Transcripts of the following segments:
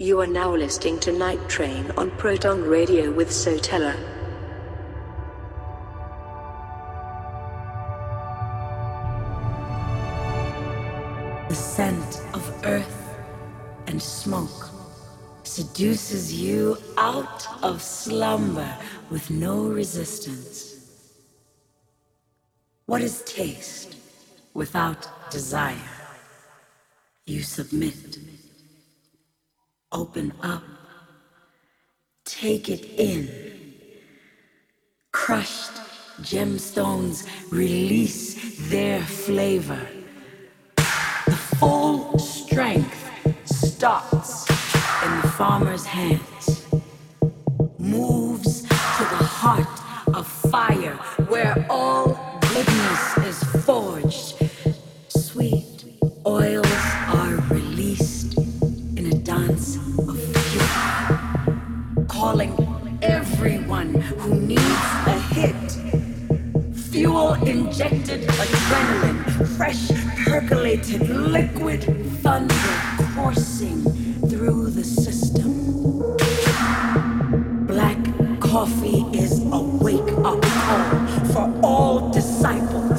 You are now listening to Night Train on Proton Radio with Sotela. The scent of earth and smoke seduces you out of slumber with no resistance. What is taste without desire? You submit. Open up. Take it in. Crushed gemstones release their flavor. The full strength starts in the farmer's hands, moves to the heart of fire where all goodness is forged. Injected adrenaline, fresh percolated liquid thunder coursing through the system. Black coffee is a wake up call for all disciples.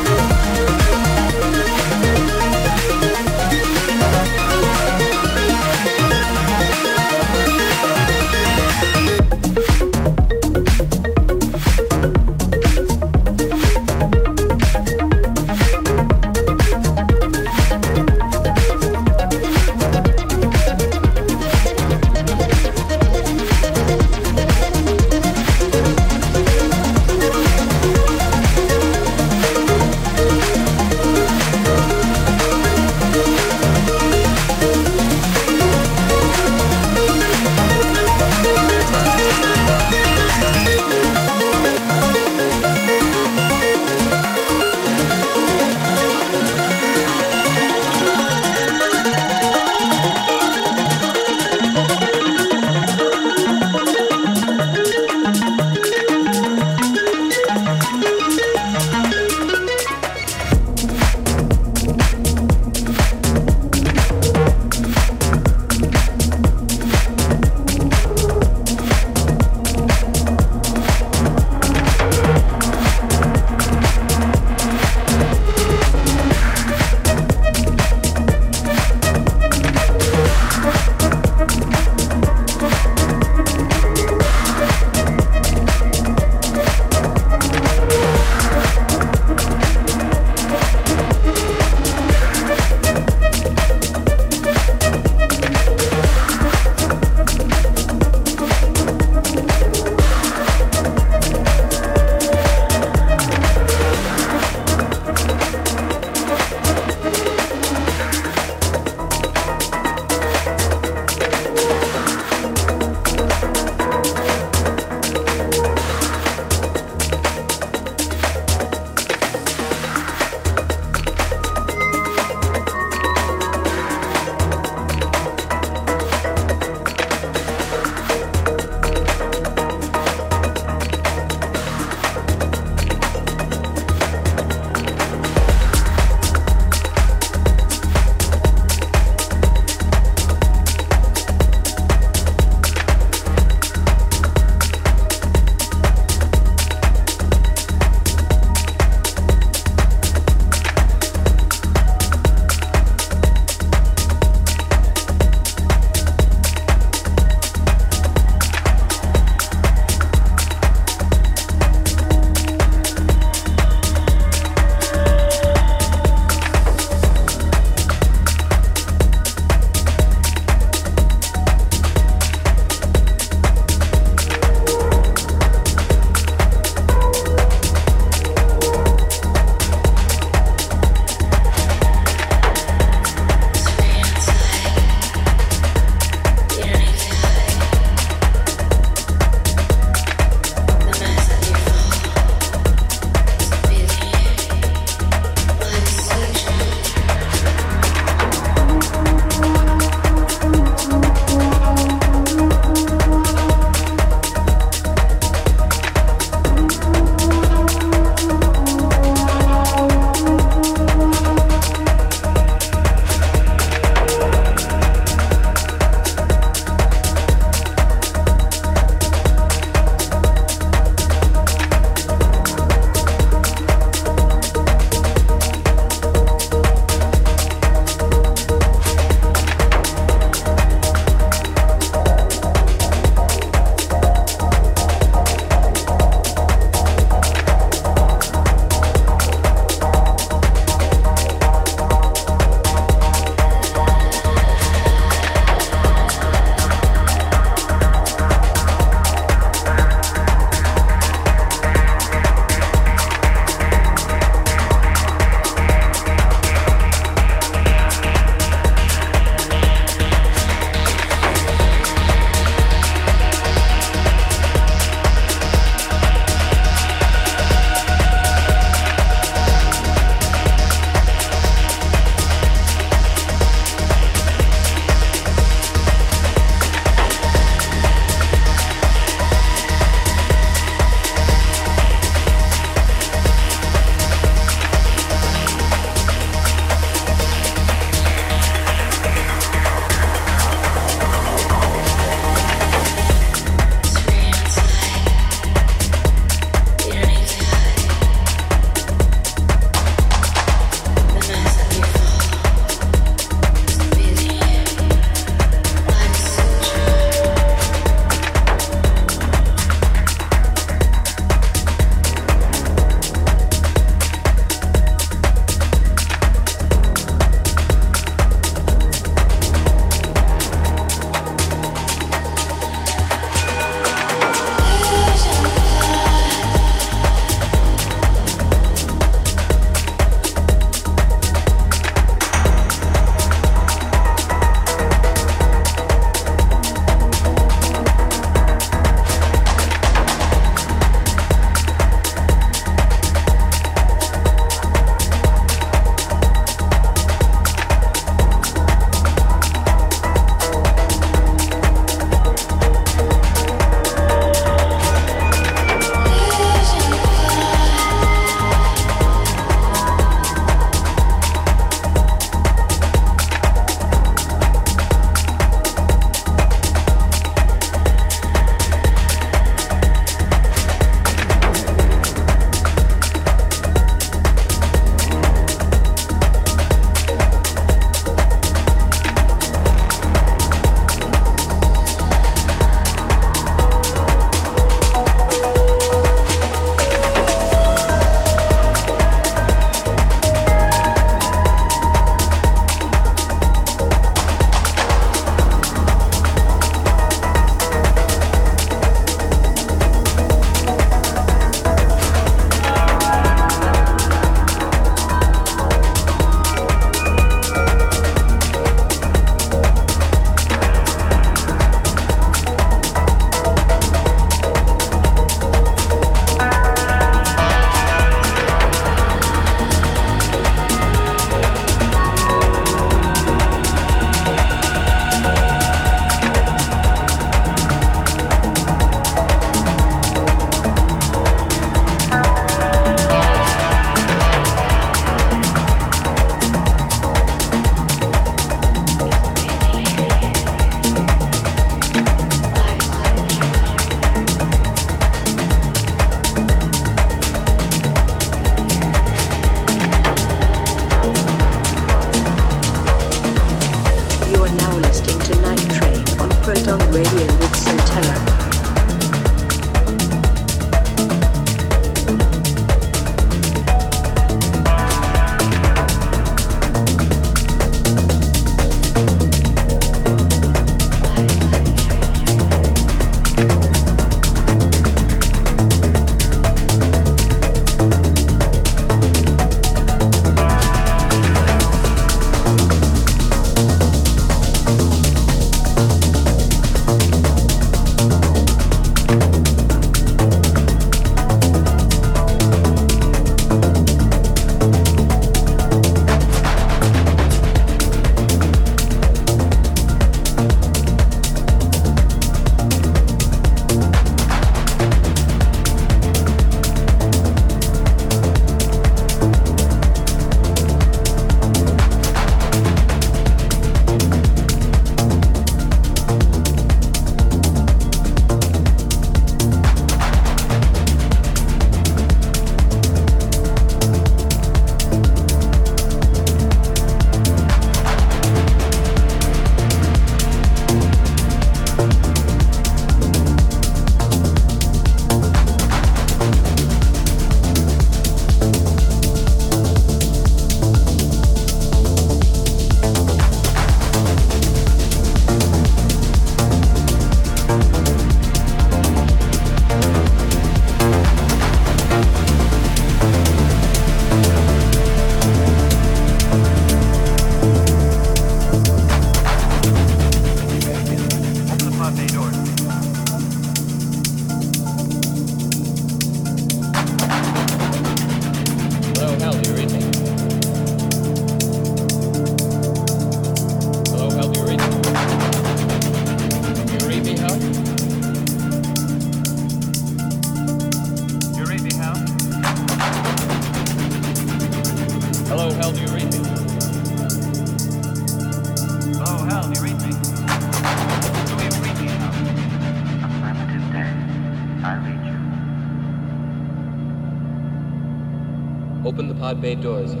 Bay doors,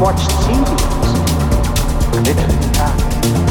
watched TV. committed time.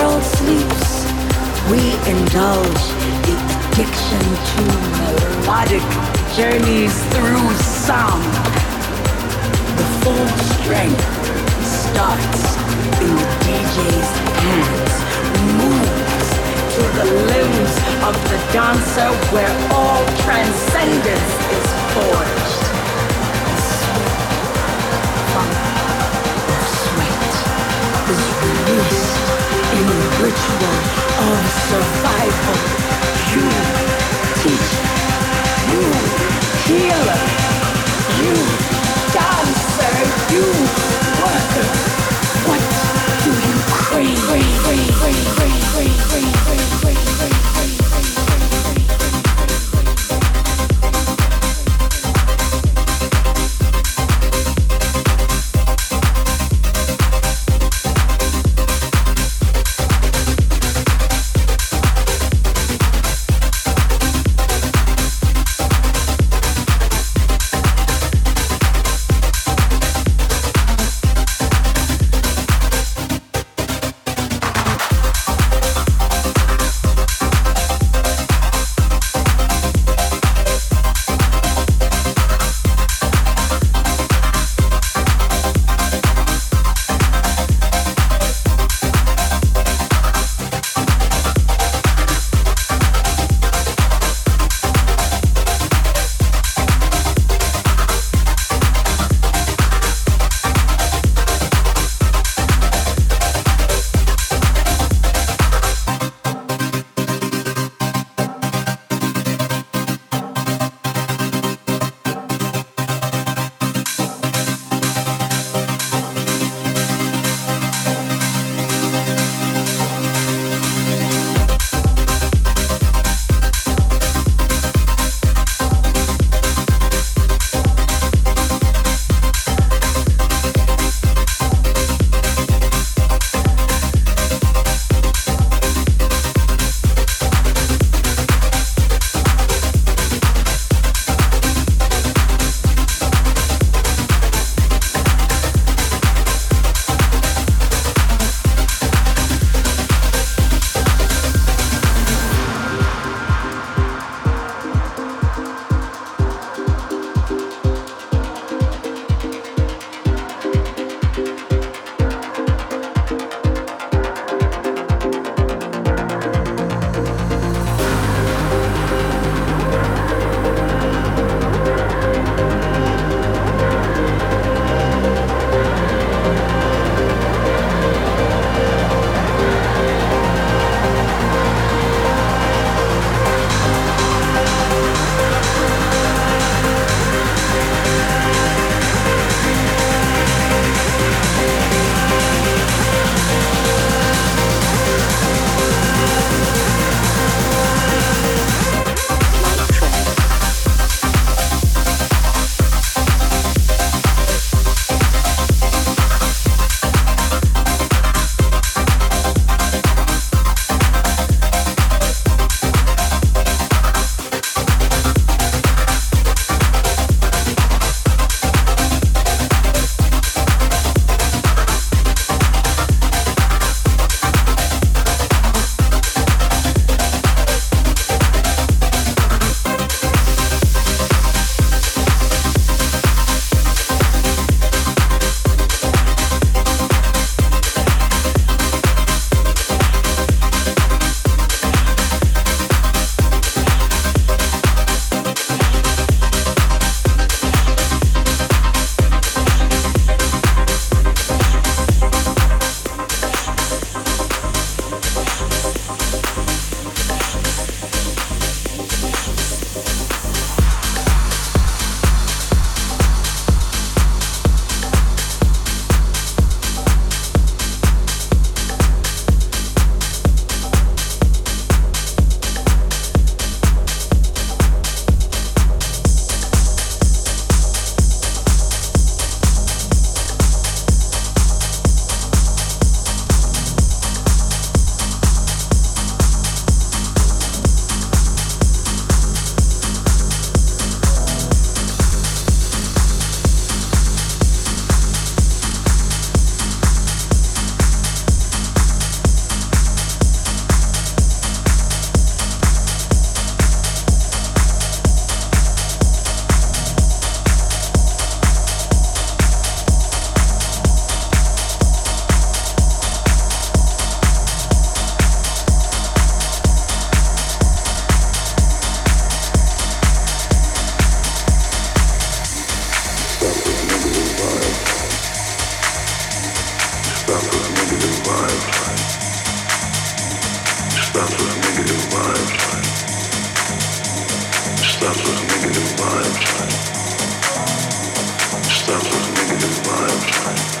world sleeps, we indulge the addiction to melodic journeys through sound. The full strength starts in the DJ's hands, moves to the limbs of the dancer where all transcendence is forged. Sweat, sweat is released ritual of survival. You teach, you heal. Stop with negative vibes.